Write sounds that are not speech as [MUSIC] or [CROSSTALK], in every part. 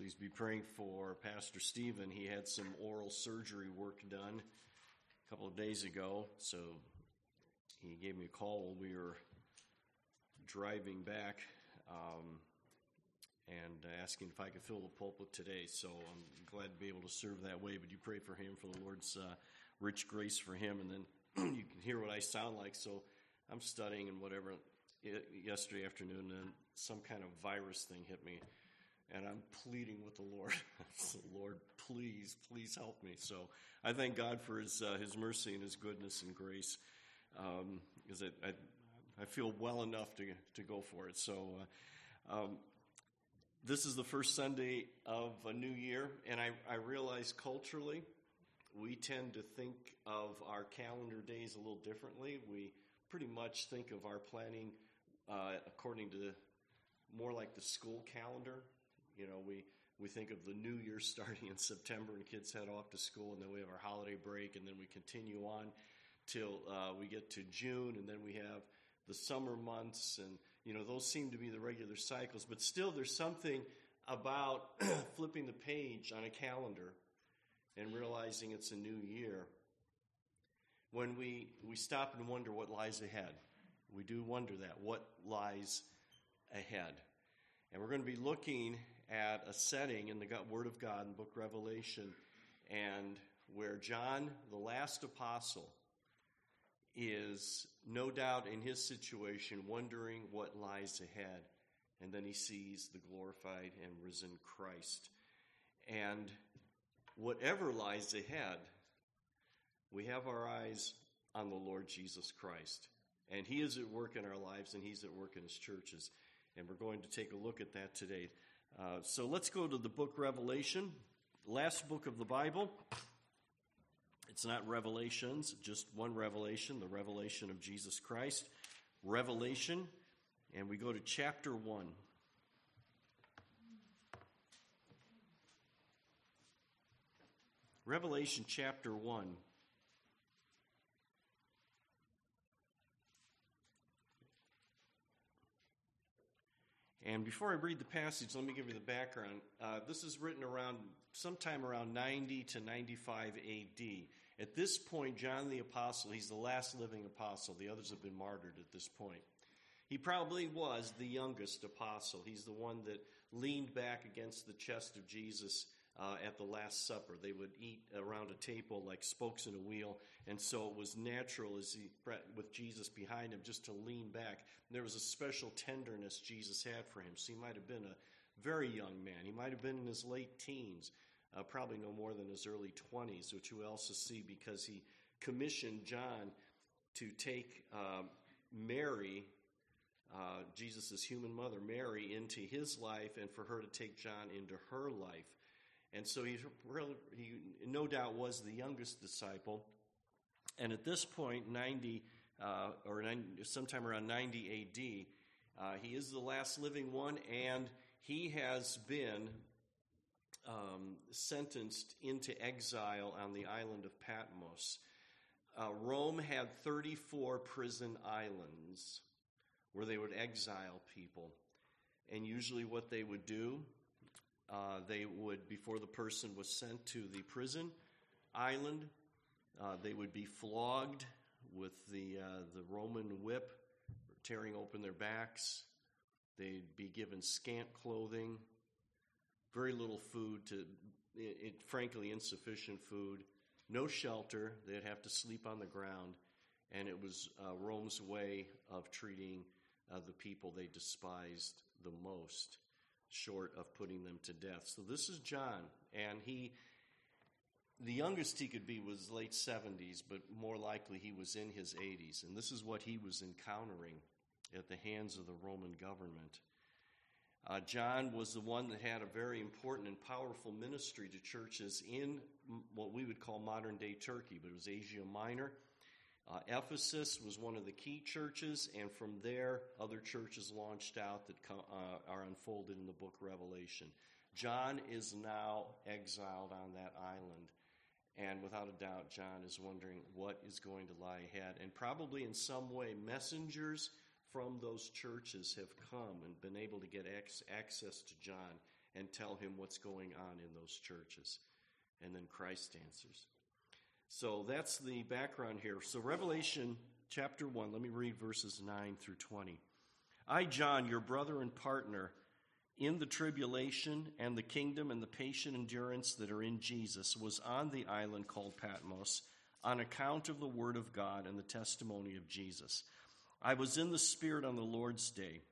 Please be praying for Pastor Stephen. He had some oral surgery work done a couple of days ago, so he gave me a call while we were driving back um, and asking if I could fill the pulpit today. So I'm glad to be able to serve that way. But you pray for him, for the Lord's uh, rich grace for him, and then [CLEARS THROAT] you can hear what I sound like. So I'm studying and whatever. Yesterday afternoon, and some kind of virus thing hit me and I'm pleading with the Lord. [LAUGHS] Lord, please, please help me. So I thank God for His uh, His mercy and His goodness and grace, because um, I, I feel well enough to to go for it. So. Uh, um, this is the first Sunday of a new year, and I, I realize culturally we tend to think of our calendar days a little differently. We pretty much think of our planning uh, according to more like the school calendar. You know, we, we think of the new year [LAUGHS] starting in September and kids head off to school, and then we have our holiday break, and then we continue on till uh, we get to June, and then we have the summer months, and you know those seem to be the regular cycles. But still, there's something about [CLEARS THROAT] flipping the page on a calendar and realizing it's a new year when we we stop and wonder what lies ahead. We do wonder that what lies ahead, and we're going to be looking at a setting in the Word of God in book Revelation and where John, the last apostle, is no doubt in his situation wondering what lies ahead. And then he sees the glorified and risen Christ. And whatever lies ahead, we have our eyes on the Lord Jesus Christ. And he is at work in our lives and he's at work in his churches. And we're going to take a look at that today. Uh, so let's go to the book Revelation, last book of the Bible. It's not Revelations, just one revelation, the revelation of Jesus Christ. Revelation, and we go to chapter 1. Revelation chapter 1. And before I read the passage, let me give you the background. Uh, this is written around sometime around 90 to 95 AD. At this point, John the Apostle, he's the last living apostle. The others have been martyred at this point. He probably was the youngest apostle. He's the one that leaned back against the chest of Jesus uh, at the Last Supper. They would eat around a table like spokes in a wheel, and so it was natural as he, with Jesus behind him, just to lean back. There was a special tenderness Jesus had for him. So he might have been a very young man. He might have been in his late teens, uh, probably no more than his early 20s, which you also see because he commissioned John to take uh, Mary, uh, Jesus' human mother, Mary, into his life and for her to take John into her life. And so he, really, he no doubt was the youngest disciple. And at this point, 90, uh, or 90, sometime around 90 AD, uh, he is the last living one, and he has been um, sentenced into exile on the island of Patmos. Uh, Rome had 34 prison islands where they would exile people. And usually, what they would do uh, they would, before the person was sent to the prison island, uh, they would be flogged with the, uh, the Roman whip, tearing open their backs. They'd be given scant clothing, very little food, to, it, it, frankly, insufficient food, no shelter. They'd have to sleep on the ground. And it was uh, Rome's way of treating uh, the people they despised the most short of putting them to death. So this is John, and he, the youngest he could be was late 70s, but more likely he was in his 80s. And this is what he was encountering at the hands of the Roman government. Uh, John was the one that had a very important and powerful ministry to churches in what we would call modern day Turkey, but it was Asia Minor. Uh, Ephesus was one of the key churches, and from there, other churches launched out that uh, are unfolded in the book Revelation. John is now exiled on that island, and without a doubt, John is wondering what is going to lie ahead. And probably in some way, messengers from those churches have come and been able to get access to John and tell him what's going on in those churches. And then Christ answers. So that's the background here. So, Revelation chapter 1, let me read verses 9 through 20. I, John, your brother and partner in the tribulation and the kingdom and the patient endurance that are in Jesus, was on the island called Patmos on account of the word of God and the testimony of Jesus. I was in the Spirit on the Lord's day,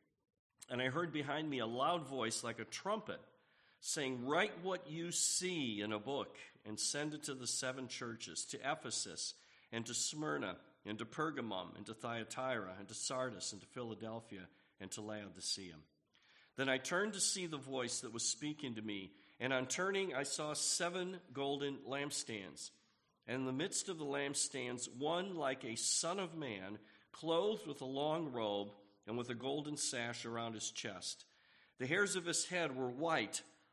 and I heard behind me a loud voice like a trumpet saying, Write what you see in a book and send it to the seven churches to Ephesus and to Smyrna and to Pergamum and to Thyatira and to Sardis and to Philadelphia and to Laodicea. Then I turned to see the voice that was speaking to me, and on turning I saw seven golden lampstands. And in the midst of the lampstands, one like a son of man, clothed with a long robe and with a golden sash around his chest. The hairs of his head were white,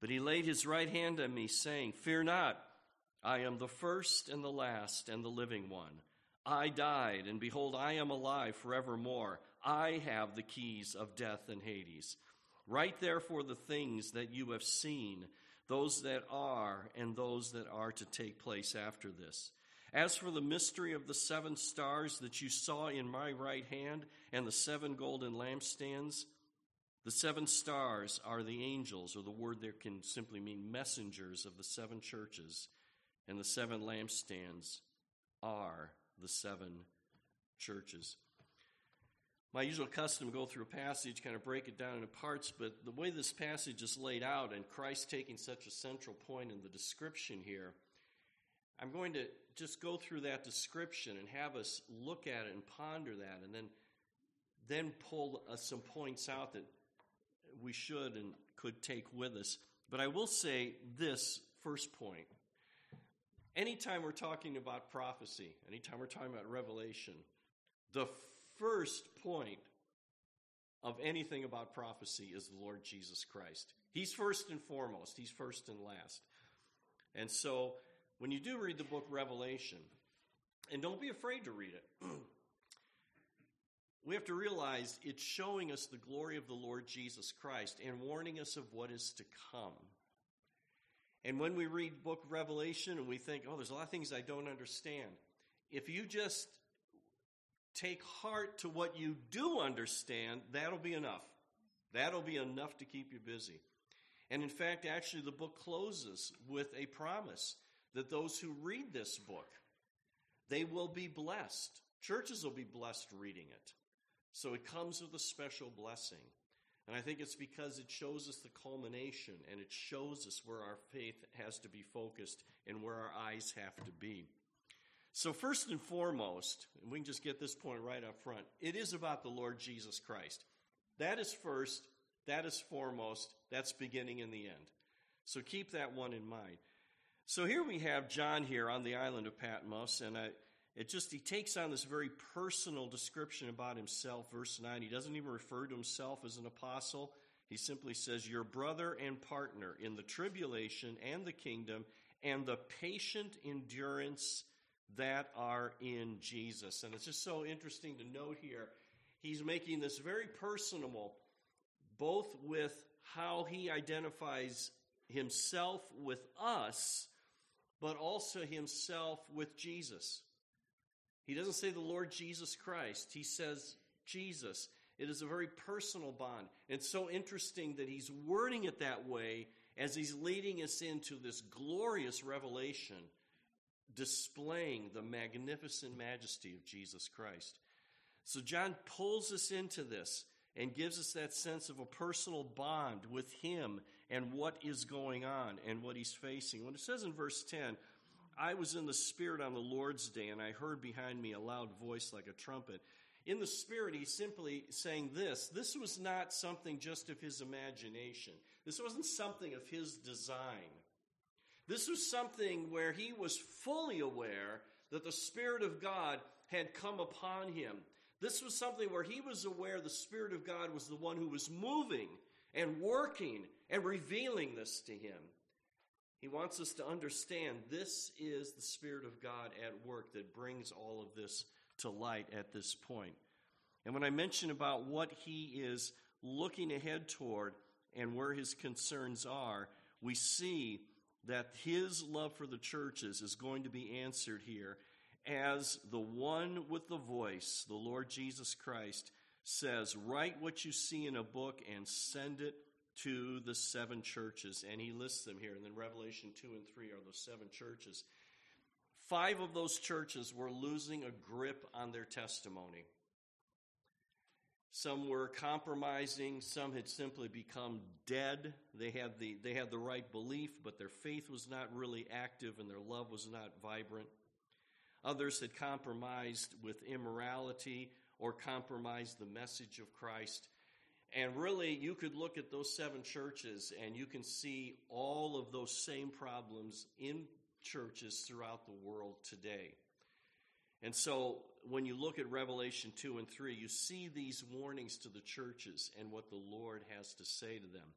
But he laid his right hand on me, saying, Fear not. I am the first and the last and the living one. I died, and behold, I am alive forevermore. I have the keys of death and Hades. Write therefore the things that you have seen, those that are, and those that are to take place after this. As for the mystery of the seven stars that you saw in my right hand, and the seven golden lampstands, the seven stars are the angels, or the word there can simply mean messengers of the seven churches and the seven lampstands are the seven churches. My usual custom go through a passage, kind of break it down into parts, but the way this passage is laid out, and Christ taking such a central point in the description here, I'm going to just go through that description and have us look at it and ponder that, and then then pull uh, some points out that we should and could take with us. But I will say this first point anytime we're talking about prophecy, anytime we're talking about revelation, the first point of anything about prophecy is the Lord Jesus Christ. He's first and foremost, He's first and last. And so when you do read the book Revelation, and don't be afraid to read it, [CLEARS THROAT] we have to realize it's showing us the glory of the Lord Jesus Christ and warning us of what is to come. And when we read book Revelation and we think, oh, there's a lot of things I don't understand, if you just take heart to what you do understand, that'll be enough. That'll be enough to keep you busy. And in fact, actually, the book closes with a promise that those who read this book, they will be blessed. Churches will be blessed reading it. So it comes with a special blessing. And I think it's because it shows us the culmination and it shows us where our faith has to be focused and where our eyes have to be. So, first and foremost, and we can just get this point right up front, it is about the Lord Jesus Christ. That is first, that is foremost, that's beginning and the end. So, keep that one in mind. So, here we have John here on the island of Patmos, and I, it just, he takes on this very personal description about himself. Verse 9, he doesn't even refer to himself as an apostle. He simply says, Your brother and partner in the tribulation and the kingdom and the patient endurance that are in Jesus. And it's just so interesting to note here, he's making this very personable, both with how he identifies himself with us, but also himself with Jesus. He doesn't say the Lord Jesus Christ, he says Jesus. It is a very personal bond. It's so interesting that he's wording it that way as he's leading us into this glorious revelation displaying the magnificent majesty of Jesus Christ. So John pulls us into this and gives us that sense of a personal bond with him and what is going on and what he's facing. When it says in verse 10, I was in the Spirit on the Lord's day, and I heard behind me a loud voice like a trumpet. In the Spirit, he's simply saying this. This was not something just of his imagination. This wasn't something of his design. This was something where he was fully aware that the Spirit of God had come upon him. This was something where he was aware the Spirit of God was the one who was moving and working and revealing this to him. He wants us to understand this is the Spirit of God at work that brings all of this to light at this point. And when I mention about what he is looking ahead toward and where his concerns are, we see that his love for the churches is going to be answered here as the one with the voice, the Lord Jesus Christ, says, Write what you see in a book and send it to the seven churches. And he lists them here. And then Revelation 2 and 3 are those seven churches. Five of those churches were losing a grip on their testimony. Some were compromising, some had simply become dead. They had the, they had the right belief, but their faith was not really active and their love was not vibrant. Others had compromised with immorality or compromised the message of Christ. And really, you could look at those seven churches and you can see all of those same problems in churches throughout the world today. And so, when you look at Revelation 2 and 3, you see these warnings to the churches and what the Lord has to say to them.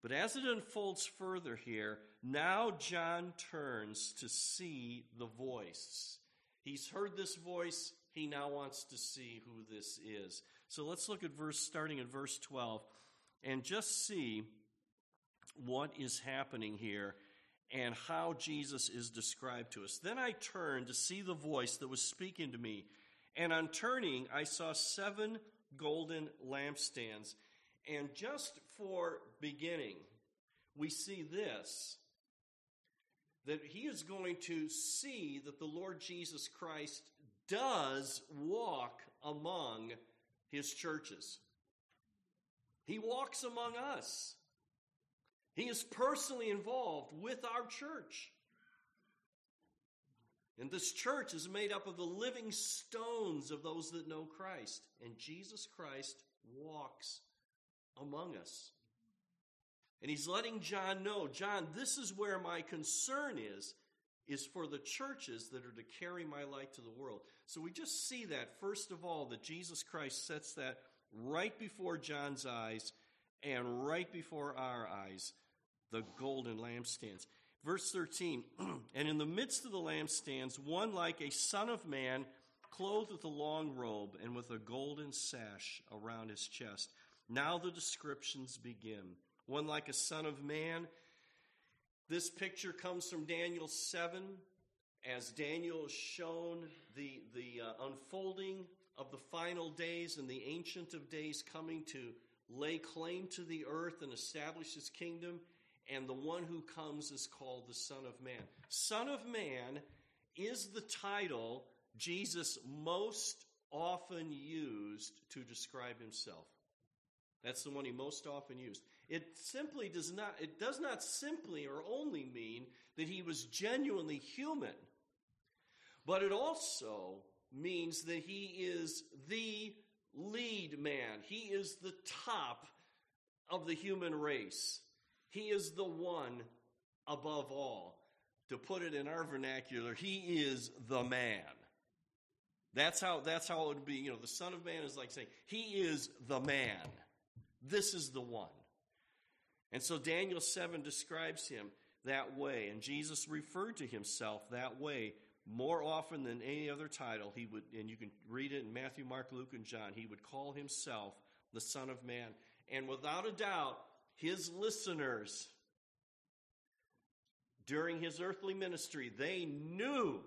But as it unfolds further here, now John turns to see the voice. He's heard this voice. He now wants to see who this is. So let's look at verse, starting at verse 12, and just see what is happening here and how Jesus is described to us. Then I turned to see the voice that was speaking to me. And on turning, I saw seven golden lampstands. And just for beginning, we see this that he is going to see that the Lord Jesus Christ does walk among his churches. He walks among us. He is personally involved with our church. And this church is made up of the living stones of those that know Christ. And Jesus Christ walks among us. And he's letting John know, John, this is where my concern is, is for the churches that are to carry my light to the world. So we just see that, first of all, that Jesus Christ sets that right before John's eyes and right before our eyes, the golden lampstands. Verse 13, [CLEARS THROAT] and in the midst of the lampstands, one like a son of man, clothed with a long robe and with a golden sash around his chest. Now the descriptions begin one like a son of man. This picture comes from Daniel 7, as Daniel is shown the, the uh, unfolding of the final days and the Ancient of Days coming to lay claim to the earth and establish his kingdom. And the one who comes is called the Son of Man. Son of Man is the title Jesus most often used to describe himself. That's the one he most often used. It simply does not, it does not simply or only mean that he was genuinely human, but it also means that he is the lead man. He is the top of the human race. He is the one above all. To put it in our vernacular, he is the man. That's how that's how it would be. You know, the Son of Man is like saying, He is the man. This is the one. And so Daniel 7 describes him that way, and Jesus referred to himself that way more often than any other title. He would, and you can read it in Matthew, Mark, Luke, and John. He would call himself the Son of Man. And without a doubt, his listeners during his earthly ministry, they knew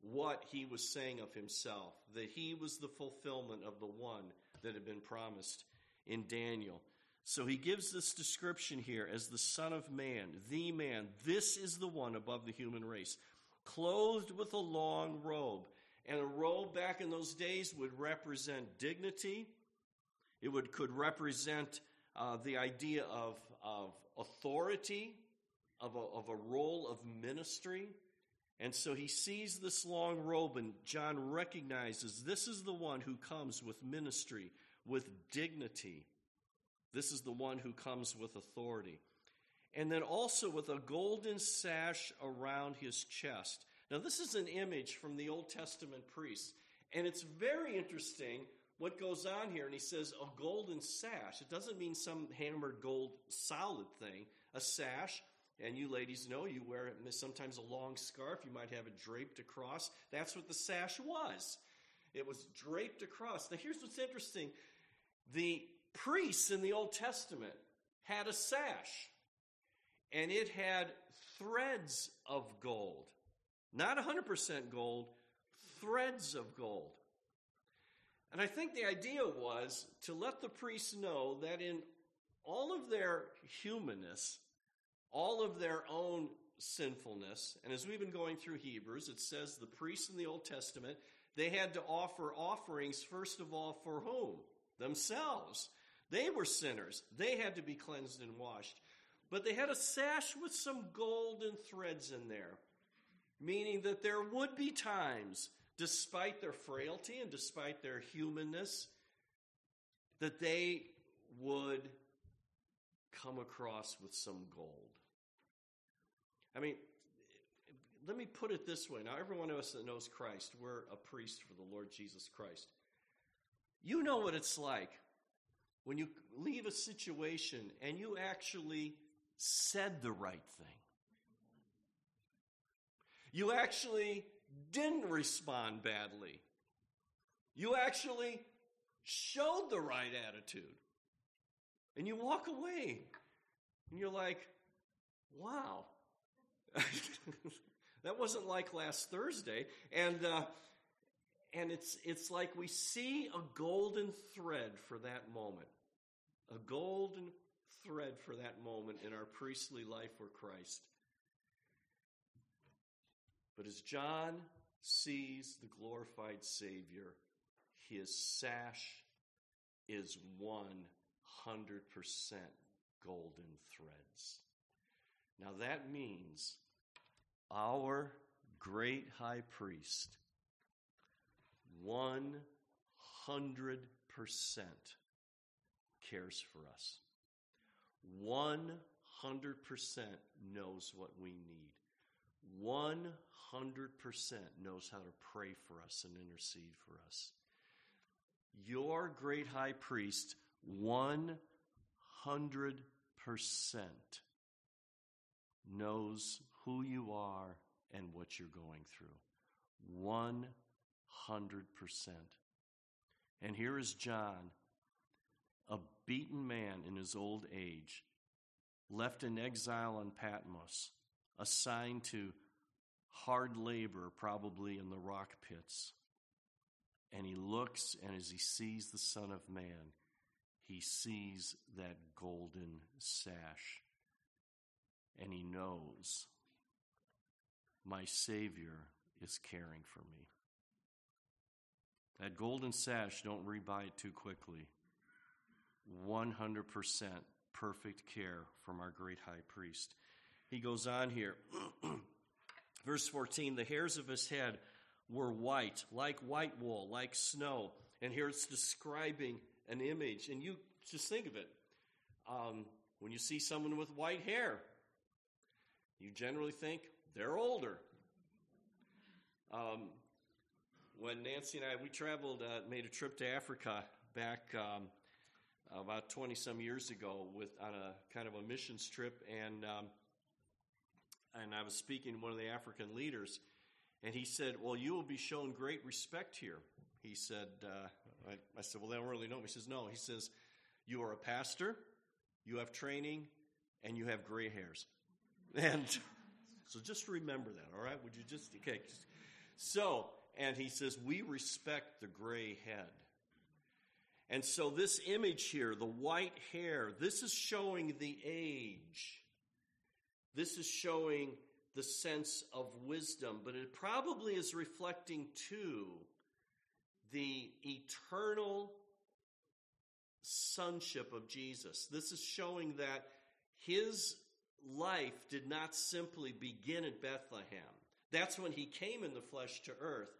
what he was saying of himself, that he was the fulfillment of the one that had been promised in Daniel. So he gives this description here as the Son of Man, the man. This is the one above the human race, clothed with a long robe. And a robe back in those days would represent dignity. It would, could represent uh, the idea of, of authority, of a, of a role of ministry. And so he sees this long robe, and John recognizes this is the one who comes with ministry, with dignity. This is the one who comes with authority. and then also with a golden sash around his chest. Now, this is an image from the Old Testament priest, and it's very interesting what goes on here. And he says a golden sash. It doesn't mean some hammered gold solid thing, a sash. And you ladies know you wear sometimes a long scarf. You might have it draped across. That's what the sash was. It was draped across. Now, here's what's interesting the priests in the Old Testament had a sash, and it had threads of gold. Not 100% gold, threads of gold. And I think the idea was to let the priests know that in all of their humanness, all of their own sinfulness, and as we've been going through Hebrews, it says the priests in the Old Testament, they had to offer offerings, first of all, for whom? Themselves. They were sinners. They had to be cleansed and washed. But they had a sash with some golden threads in there, meaning that there would be times, despite their frailty and despite their humanness, that they would come across with some gold. I mean, let me put it this way. Now, every one of us that knows Christ, we're a priest for the Lord Jesus Christ. You know what it's like when you leave a situation and you actually said the right thing. You actually didn't respond badly. You actually showed the right attitude. And you walk away and you're like, wow. [LAUGHS] that wasn't like last Thursday. And, uh, and it's, it's like we see a golden thread for that moment. A golden thread for that moment in our priestly life for Christ. But as John sees the glorified Savior, his sash is 100% golden threads. Now that means our great high priest 100% cares for us. 100% knows what we need. 100% knows how to pray for us and intercede for us. Your great high priest, 100% knows who you are and what you're going through. 100%. And here is John, beaten man in his old age, left in exile on Patmos, assigned to hard labor, probably in the rock pits. And he looks, and as he sees the Son of Man, he sees that golden sash. And he knows my Savior is caring for me. That golden sash, don't rebuy it too quickly. 100% perfect care from our great high priest. He goes on here. [CLEARS THROAT] Verse 14 the hairs of his head were white, like white wool, like snow. And here it's describing an image. And you just think of it. Um, when you see someone with white hair, you generally think they're older. Um, when Nancy and I we traveled, uh, made a trip to Africa back um, about twenty some years ago with on a kind of a missions trip, and um, and I was speaking to one of the African leaders, and he said, "Well, you will be shown great respect here." He said, uh, I, I, said, "Well, they don't really know me." He says, "No." He says, "You are a pastor, you have training, and you have gray hairs." [LAUGHS] And so just remember that, all right? Would you just okay? So, and he says, "We respect the gray head." And so this image here, the white hair, this is showing the age this is showing the sense of wisdom, but it probably is reflecting too the eternal sonship of Jesus. This is showing that his life did not simply begin at Bethlehem. That's when he came in the flesh to earth.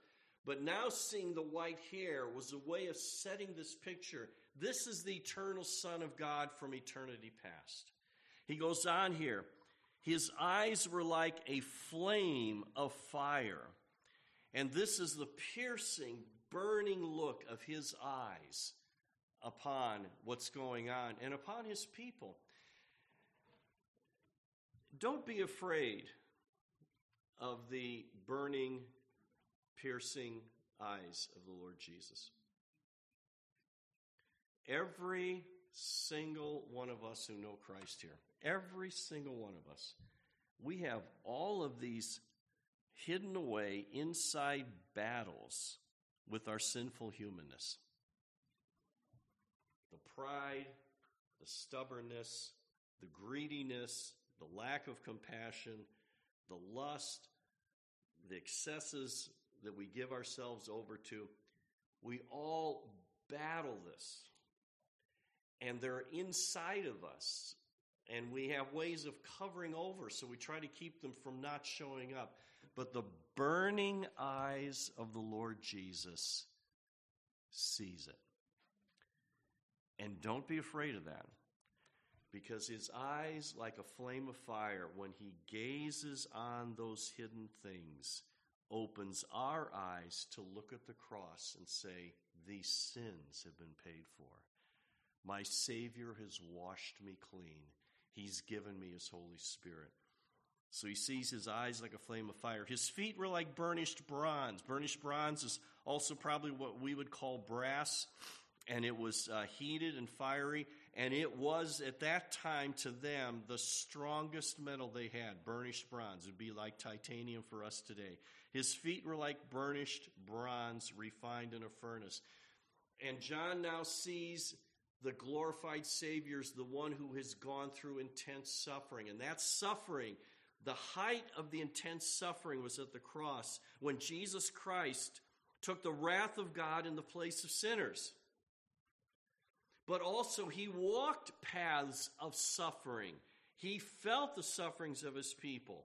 But now seeing the white hair was a way of setting this picture. This is the eternal Son of God from eternity past. He goes on here. His eyes were like a flame of fire. And this is the piercing, burning look of his eyes upon what's going on and upon his people. Don't be afraid of the burning, piercing eyes of the Lord Jesus. Every single one of us who know Christ here, every single one of us, we have all of these hidden away inside battles with our sinful humanness. The pride, the stubbornness, the greediness, the lack of compassion, the lust, the excesses that we give ourselves over to. We all battle this. And they're inside of us. And we have ways of covering over, so we try to keep them from not showing up. But the burning eyes of the Lord Jesus sees it. And don't be afraid of that because his eyes, like a flame of fire, when he gazes on those hidden things, opens our eyes to look at the cross and say, These sins have been paid for. My Savior has washed me clean. He's given me His Holy Spirit. So he sees his eyes like a flame of fire. His feet were like burnished bronze. Burnished bronze is also probably what we would call brass, and it was uh, heated and fiery. And it was at that time to them the strongest metal they had, burnished bronze. It would be like titanium for us today. His feet were like burnished bronze refined in a furnace. And John now sees the glorified Savior is the one who has gone through intense suffering. And that suffering, the height of the intense suffering was at the cross when Jesus Christ took the wrath of God in the place of sinners. But also, he walked paths of suffering. He felt the sufferings of his people.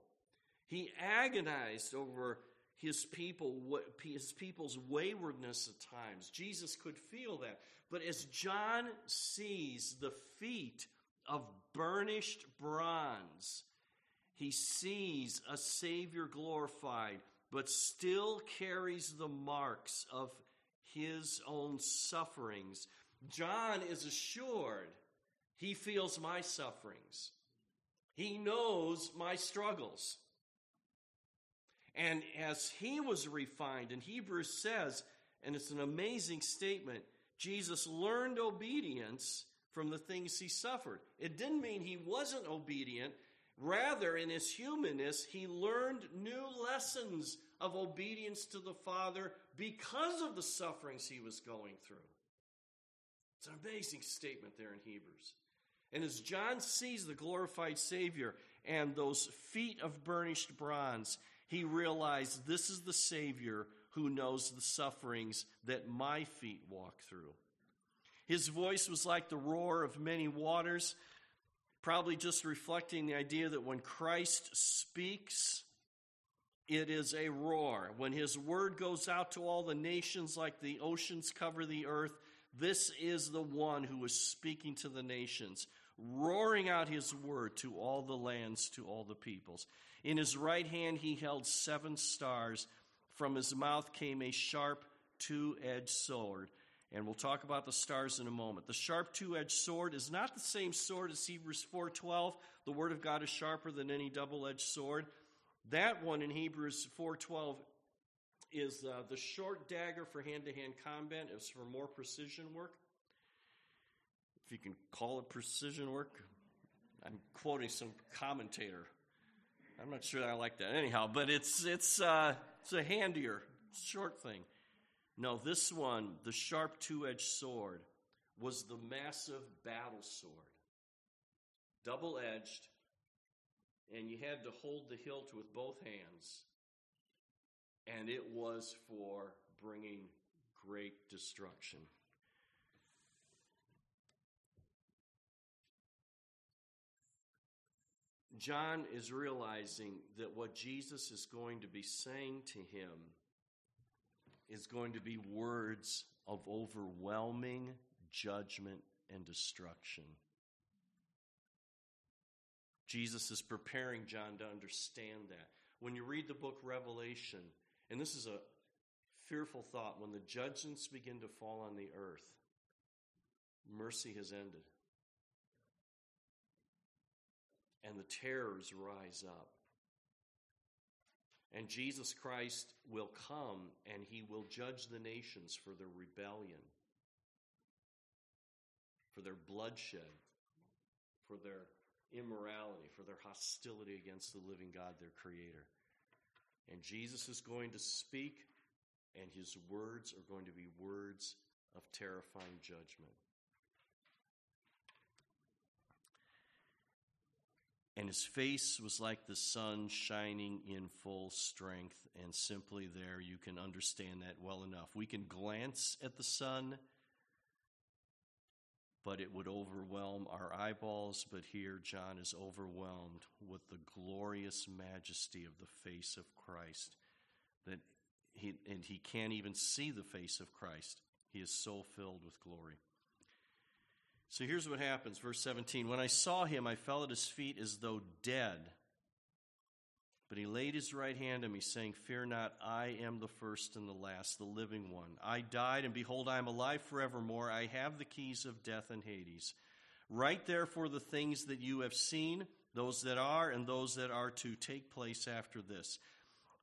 He agonized over his people, his people's waywardness at times. Jesus could feel that. But as John sees the feet of burnished bronze, he sees a Savior glorified, but still carries the marks of his own sufferings. John is assured he feels my sufferings. He knows my struggles. And as he was refined, and Hebrews says, and it's an amazing statement, Jesus learned obedience from the things he suffered. It didn't mean he wasn't obedient. Rather, in his humanness, he learned new lessons of obedience to the Father because of the sufferings he was going through. It's an amazing statement there in Hebrews. And as John sees the glorified Savior and those feet of burnished bronze, he realized this is the Savior who knows the sufferings that my feet walk through. His voice was like the roar of many waters, probably just reflecting the idea that when Christ speaks, it is a roar. When his word goes out to all the nations like the oceans cover the earth, this is the one who is speaking to the nations, roaring out his word to all the lands, to all the peoples. In his right hand he held seven stars. From his mouth came a sharp two edged sword. And we'll talk about the stars in a moment. The sharp two-edged sword is not the same sword as Hebrews 4:12. The word of God is sharper than any double-edged sword. That one in Hebrews 4:12 is uh, the short dagger for hand-to-hand combat. It's for more precision work. If you can call it precision work, I'm quoting some commentator. I'm not sure I like that anyhow, but it's it's uh, it's a handier short thing. No, this one, the sharp two-edged sword, was the massive battle sword, double-edged, and you had to hold the hilt with both hands, and it was for bringing great destruction. John is realizing that what Jesus is going to be saying to him is going to be words of overwhelming judgment and destruction. Jesus is preparing John to understand that. When you read the book Revelation, and this is a fearful thought, when the judgments begin to fall on the earth, mercy has ended. And the terrors rise up. And Jesus Christ will come and he will judge the nations for their rebellion, for their bloodshed, for their immorality, for their hostility against the living God, their Creator. And Jesus is going to speak, and his words are going to be words of terrifying judgment. And his face was like the sun shining in full strength. And simply there, you can understand that well enough. We can glance at the sun but it would overwhelm our eyeballs. But here, John is overwhelmed with the glorious majesty of the face of Christ. That he, and he can't even see the face of Christ. He is so filled with glory. So here's what happens, verse 17. When I saw him, I fell at his feet as though dead. But he laid his right hand on me, saying, Fear not, I am the first and the last, the living one. I died, and behold, I am alive forevermore. I have the keys of death and Hades. Write therefore the things that you have seen, those that are, and those that are to take place after this.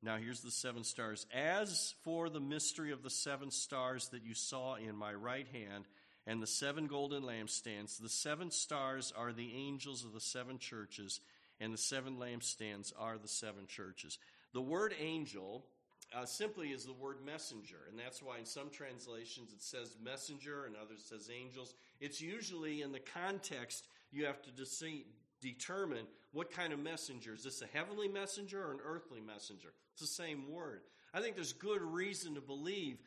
Now here's the seven stars. As for the mystery of the seven stars that you saw in my right hand, and the seven golden lampstands, the seven stars are the angels of the seven churches and the seven lampstands are the seven churches. The word angel uh, simply is the word messenger, and that's why in some translations it says messenger and others says angels. It's usually in the context you have to de- determine what kind of messenger. Is this a heavenly messenger or an earthly messenger? It's the same word. I think there's good reason to believe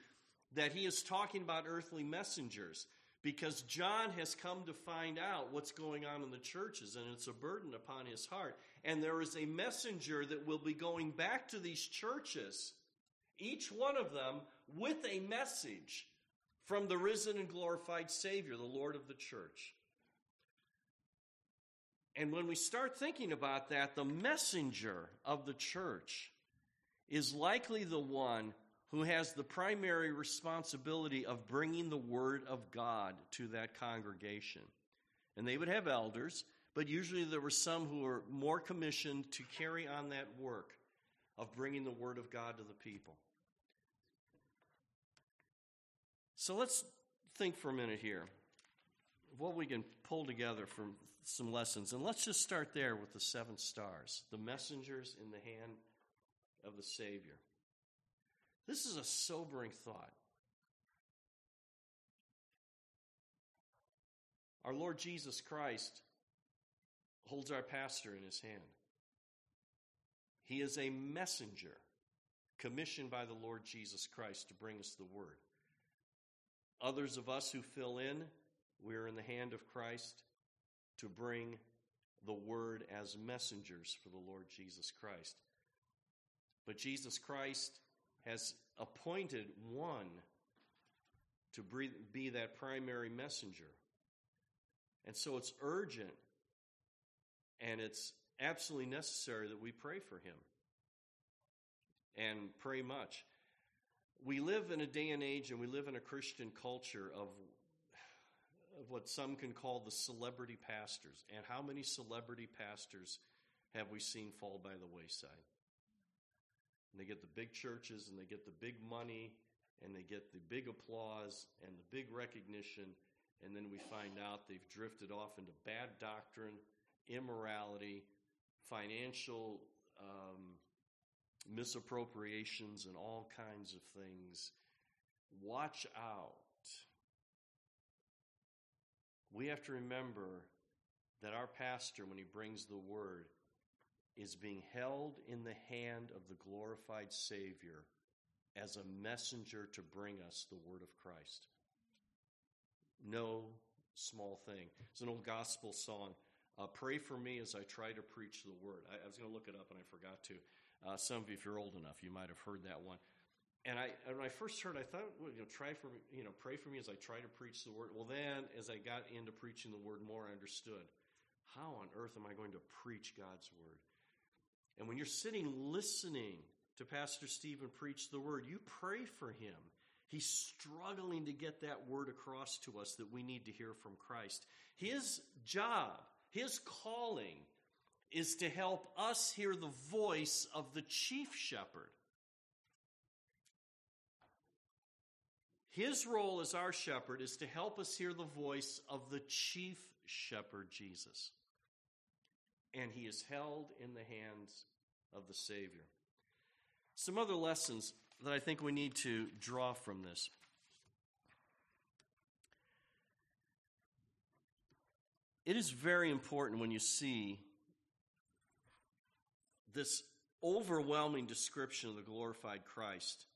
that he is talking about earthly messengers because John has come to find out what's going on in the churches, and it's a burden upon his heart. And there is a messenger that will be going back to these churches, each one of them with a message from the risen and glorified Savior, the Lord of the church. And when we start thinking about that, the messenger of the church is likely the one who has the primary responsibility of bringing the Word of God to that congregation. And they would have elders, but usually there were some who were more commissioned to carry on that work of bringing the Word of God to the people. So let's think for a minute here what we can pull together from some lessons. And let's just start there with the seven stars, the messengers in the hand of the Savior. This is a sobering thought. Our Lord Jesus Christ holds our pastor in his hand. He is a messenger commissioned by the Lord Jesus Christ to bring us the word. Others of us who fill in, we're in the hand of Christ to bring the word as messengers for the Lord Jesus Christ. But Jesus Christ has appointed one to be that primary messenger. And so it's urgent and it's absolutely necessary that we pray for him and pray much. We live in a day and age and we live in a Christian culture of, of what some can call the celebrity pastors. And how many celebrity pastors have we seen fall by the wayside? And they get the big churches and they get the big money and they get the big applause and the big recognition and then we find out they've drifted off into bad doctrine immorality financial um, misappropriations and all kinds of things. Watch out. We have to remember that our pastor when he brings the word is being held in the hand of the glorified Savior as a messenger to bring us the word of Christ. No small thing. It's an old gospel song. Uh, pray for me as I try to preach the word. I, I was going to look it up and I forgot to. Uh, some of you, if you're old enough, you might have heard that one. And I, when I first heard, I thought, well, you know, try for me, you know, pray for me as I try to preach the word. Well, then, as I got into preaching the word more, I understood how on earth am I going to preach God's word? And when you're sitting listening to Pastor Stephen preach the word, you pray for him. He's struggling to get that word across to us that we need to hear from Christ. His job, his calling, is to help us hear the voice of the chief shepherd. His role as our shepherd is to help us hear the voice of the chief shepherd, Jesus. And he is held in the hands of the Savior. Some other lessons that I think we need to draw from this. It is very important when you see this overwhelming description of the glorified Christ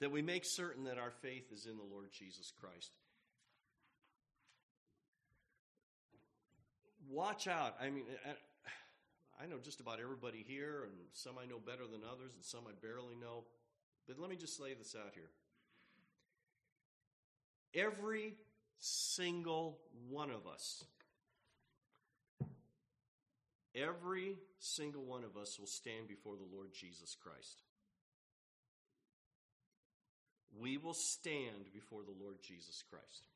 that we make certain that our faith is in the Lord Jesus Christ. Watch out. I mean, I know just about everybody here, and some I know better than others, and some I barely know. But let me just lay this out here. Every single one of us, every single one of us will stand before the Lord Jesus Christ we will stand before the Lord Jesus Christ.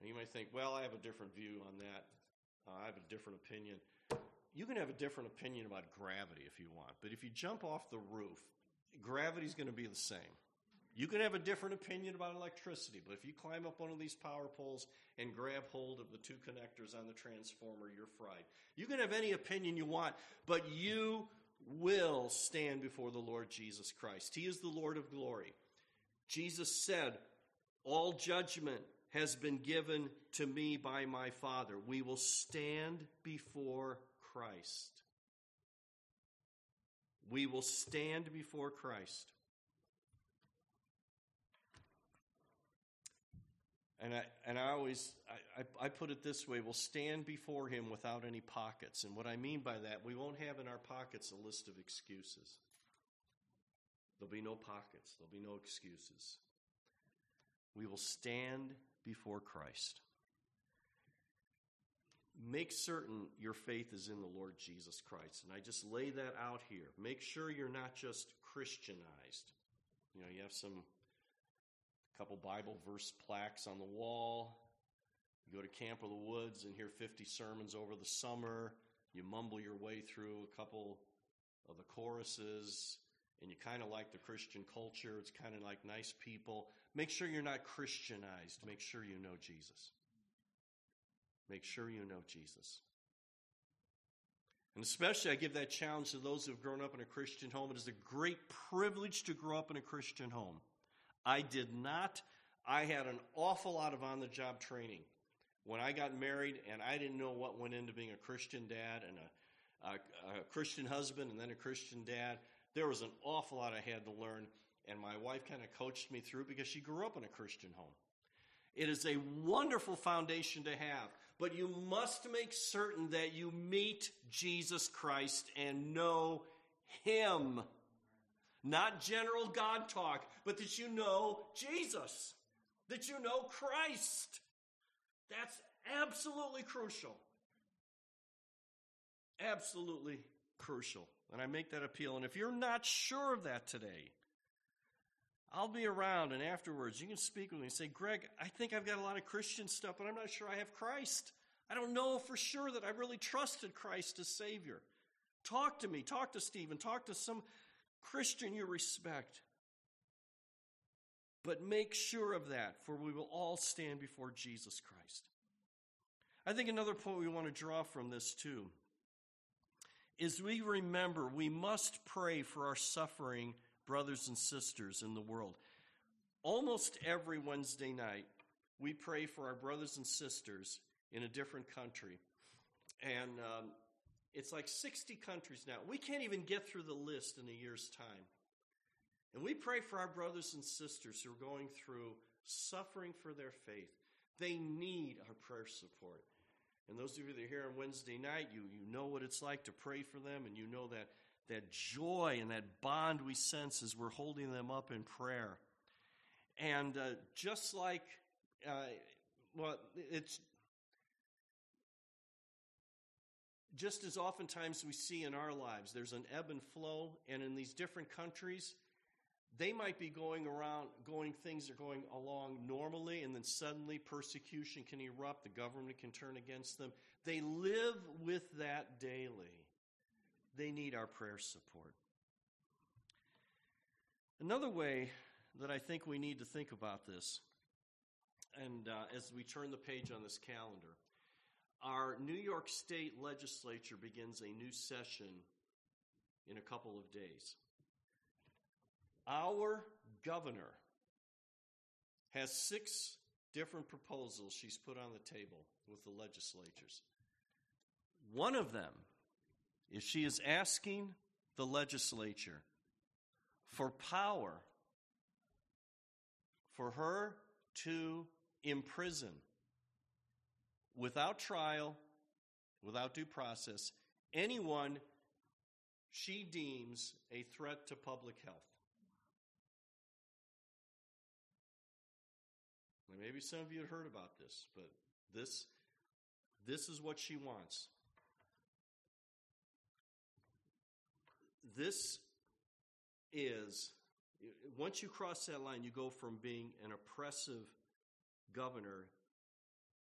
And you might think, well, I have a different view on that. Uh, I have a different opinion. You can have a different opinion about gravity if you want, but if you jump off the roof, gravity is going to be the same. You can have a different opinion about electricity, but if you climb up one of these power poles and grab hold of the two connectors on the transformer, you're fried. You can have any opinion you want, but you will stand before the Lord Jesus Christ. He is the Lord of glory. Jesus said, All judgment has been given to me by my Father. We will stand before Christ. We will stand before Christ. And I, and I always I, I, put it this way we'll stand before him without any pockets. And what I mean by that, we won't have in our pockets a list of excuses. There'll be no pockets, there'll be no excuses. We will stand before Christ. Make certain your faith is in the Lord Jesus Christ. And I just lay that out here. Make sure you're not just Christianized. You know, you have some couple Bible verse plaques on the wall. You go to Camp of the Woods and hear 50 sermons over the summer. You mumble your way through a couple of the choruses and you kind of like the Christian culture. It's kind of like nice people. Make sure you're not Christianized. Make sure you know Jesus. Make sure you know Jesus. And especially, I give that challenge to those who've grown up in a Christian home. It is a great privilege to grow up in a Christian home. I did not. I had an awful lot of on the job training. When I got married, and I didn't know what went into being a Christian dad and a, a, a Christian husband and then a Christian dad, there was an awful lot I had to learn, and my wife kind of coached me through because she grew up in a Christian home. It is a wonderful foundation to have, but you must make certain that you meet Jesus Christ and know Him. Not general God talk, but that you know Jesus, that you know Christ. That's absolutely crucial. Absolutely crucial. And I make that appeal. And if you're not sure of that today, I'll be around and afterwards you can speak with me and say, Greg, I think I've got a lot of Christian stuff, but I'm not sure I have Christ. I don't know for sure that I really trusted Christ as Savior. Talk to me, talk to Stephen, talk to some Christian you respect. But make sure of that, for we will all stand before Jesus Christ. I think another point we want to draw from this too is we remember we must pray for our suffering brothers and sisters in the world. Almost every Wednesday night, we pray for our brothers and sisters in a different country. And um, it's like 60 countries now. We can't even get through the list in a year's time. And we pray for our brothers and sisters who are going through suffering for their faith. They need our prayer support. And those of you that are here on Wednesday night, you, you know what it's like to pray for them, and you know that, that joy and that bond we sense as we're holding them up in prayer. And uh, just like uh, well, it's just as oftentimes we see in our lives, there's an ebb and flow, and in these different countries, they might be going around, going, things are going along normally, and then suddenly persecution can erupt, the government can turn against them. They live with that daily. They need our prayer support. Another way that I think we need to think about this, and uh, as we turn the page on this calendar, our New York State legislature begins a new session in a couple of days. Our governor has six different proposals she's put on the table with the legislatures. One of them is she is asking the legislature for power for her to imprison without trial, without due process, anyone she deems a threat to public health. Maybe some of you have heard about this, but this, this is what she wants. This is, once you cross that line, you go from being an oppressive governor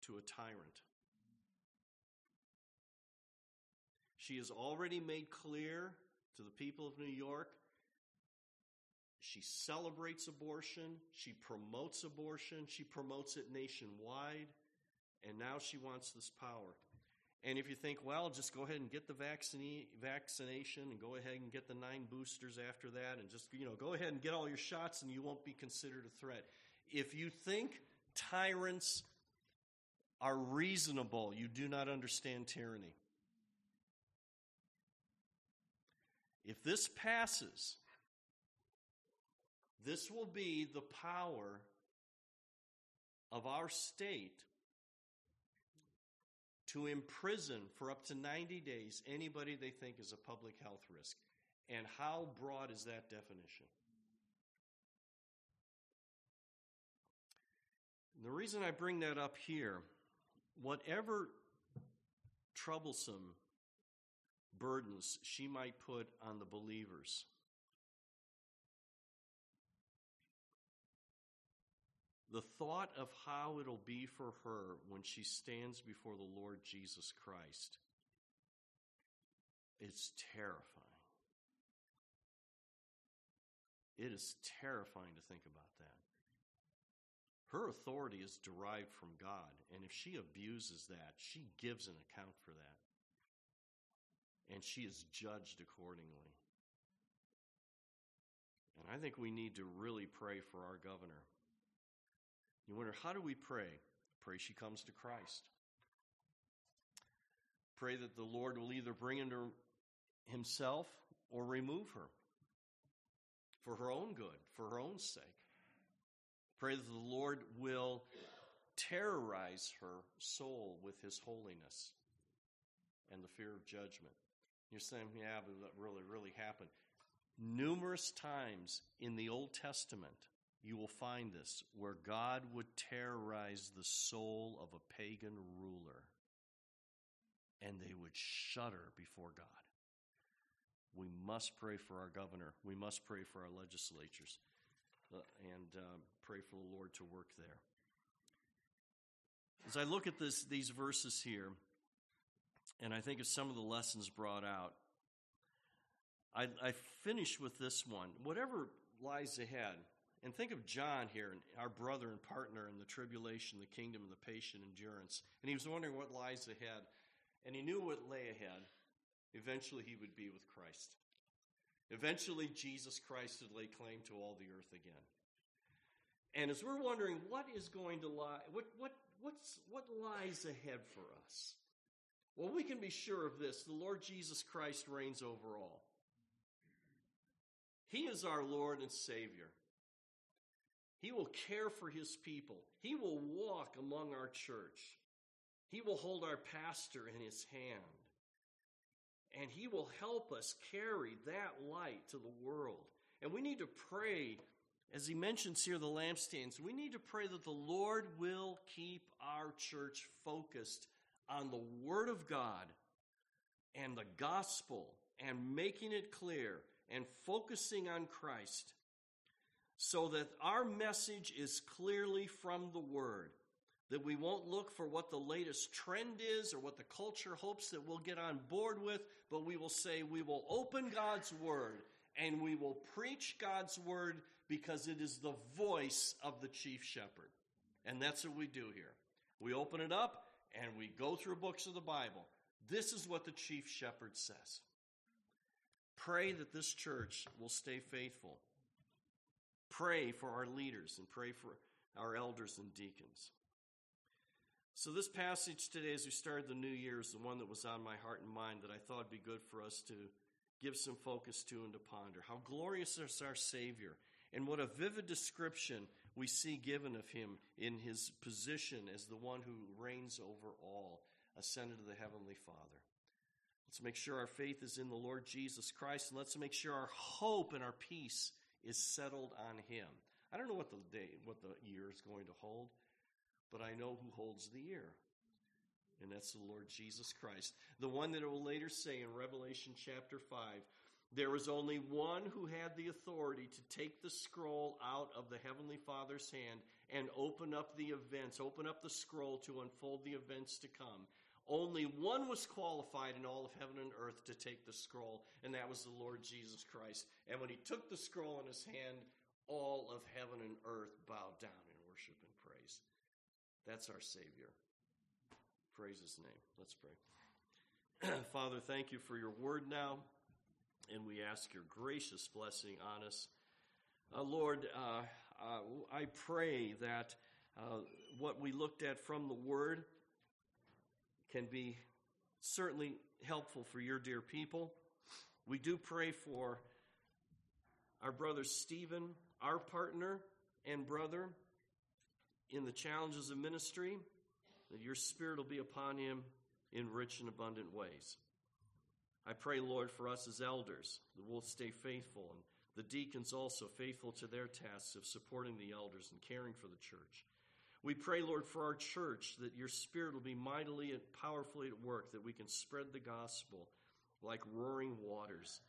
to a tyrant. She has already made clear to the people of New York she celebrates abortion, she promotes abortion, she promotes it nationwide, and now she wants this power. And if you think, well, just go ahead and get the vaccine, vaccination and go ahead and get the nine boosters after that and just, you know, go ahead and get all your shots and you won't be considered a threat. If you think tyrants are reasonable, you do not understand tyranny. If this passes, this will be the power of our state to imprison for up to 90 days anybody they think is a public health risk. And how broad is that definition? the reason I bring that up here, whatever troublesome burdens she might put on the believers, the thought of how it'll be for her when she stands before the Lord Jesus Christ is terrifying. It is terrifying to think about that. Her authority is derived from God, and if she abuses that, she gives an account for that. And she is judged accordingly. And I think we need to really pray for our governor. You wonder, how do we pray? Pray she comes to Christ. Pray that the Lord will either bring into himself or remove her for her own good, for her own sake. Pray that the Lord will terrorize her soul with his holiness and the fear of judgment. You're saying, yeah, but that really, really happened. Numerous times in the Old Testament, you will find this where God would terrorize the soul of a pagan ruler and they would shudder before God. We must pray for our governor. We must pray for our legislatures uh, and um, pray for the Lord to work there. As I look at this, these verses here, and I think of some of the lessons brought out, I, I finish with this one. Whatever lies ahead, and think of John here, our brother and partner in the tribulation, the kingdom, and the patient endurance. And he was wondering what lies ahead. And he knew what lay ahead. Eventually, he would be with Christ. Eventually, Jesus Christ would lay claim to all the earth again. And as we're wondering what is going to lie, what, what, what's, what lies ahead for us? Well, we can be sure of this the Lord Jesus Christ reigns over all. He is our Lord and Savior. He will care for his people. He will walk among our church. He will hold our pastor in his hand. And he will help us carry that light to the world. And we need to pray as he mentions here the lampstands, we need to pray that the Lord will keep our church focused on the Word of God and the gospel and making it clear and focusing on Christ so that our message is clearly from the Word. That we won't look for what the latest trend is or what the culture hopes that we'll get on board with, but we will say we will open God's Word and we will preach God's Word because it is the voice of the chief shepherd. And that's what we do here. We open it up and we go through books of the Bible. This is what the chief shepherd says. Pray that this church will stay faithful. Pray for our leaders and pray for our elders and deacons. So, this passage today, as we started the new year, is the one that was on my heart and mind that I thought would be good for us to give some focus to and to ponder. How glorious is our Savior, and what a vivid description we see given of him in his position as the one who reigns over all, ascended to the Heavenly Father. Let's make sure our faith is in the Lord Jesus Christ, and let's make sure our hope and our peace is settled on Him. I don't know what the day, what the year is going to hold, but I know who holds the year. And that's the Lord Jesus Christ. The one that it will later say in Revelation chapter 5 there was only one who had the authority to take the scroll out of the Heavenly Father's hand and open up the events, open up the scroll to unfold the events to come. Only one was qualified in all of heaven and earth to take the scroll, and that was the Lord Jesus Christ. And when he took the scroll in his hand, all of heaven and earth bowed down in worship and praise. That's our Savior. Praise his name. Let's pray. [CLEARS THROAT] Father, thank you for your word now and we ask your gracious blessing on us. Uh, Lord, uh, uh, I pray that uh, what we looked at from the Word can be certainly helpful for your dear people. We do pray for our brother Stephen, our partner and brother in the challenges of ministry, that your Spirit will be upon him in rich and abundant ways. I pray, Lord, for us as elders that we'll stay faithful and the deacons also faithful to their tasks of supporting the elders and caring for the church. We pray, Lord, for our church that your spirit will be mightily and powerfully at work, that we can spread the gospel like roaring waters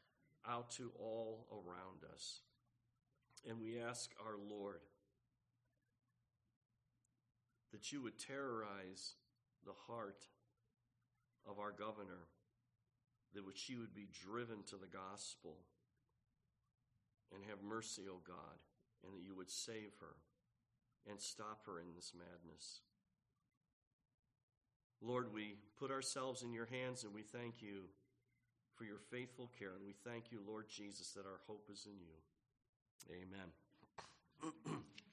out to all around us. And we ask our Lord that you would terrorize the heart of our governor that she would be driven to the gospel and have mercy, O God, and that you would save her and stop her in this madness. Lord, we put ourselves in your hands and we thank you for your faithful care. And we thank you, Lord Jesus, that our hope is in you. Amen. [CLEARS THROAT]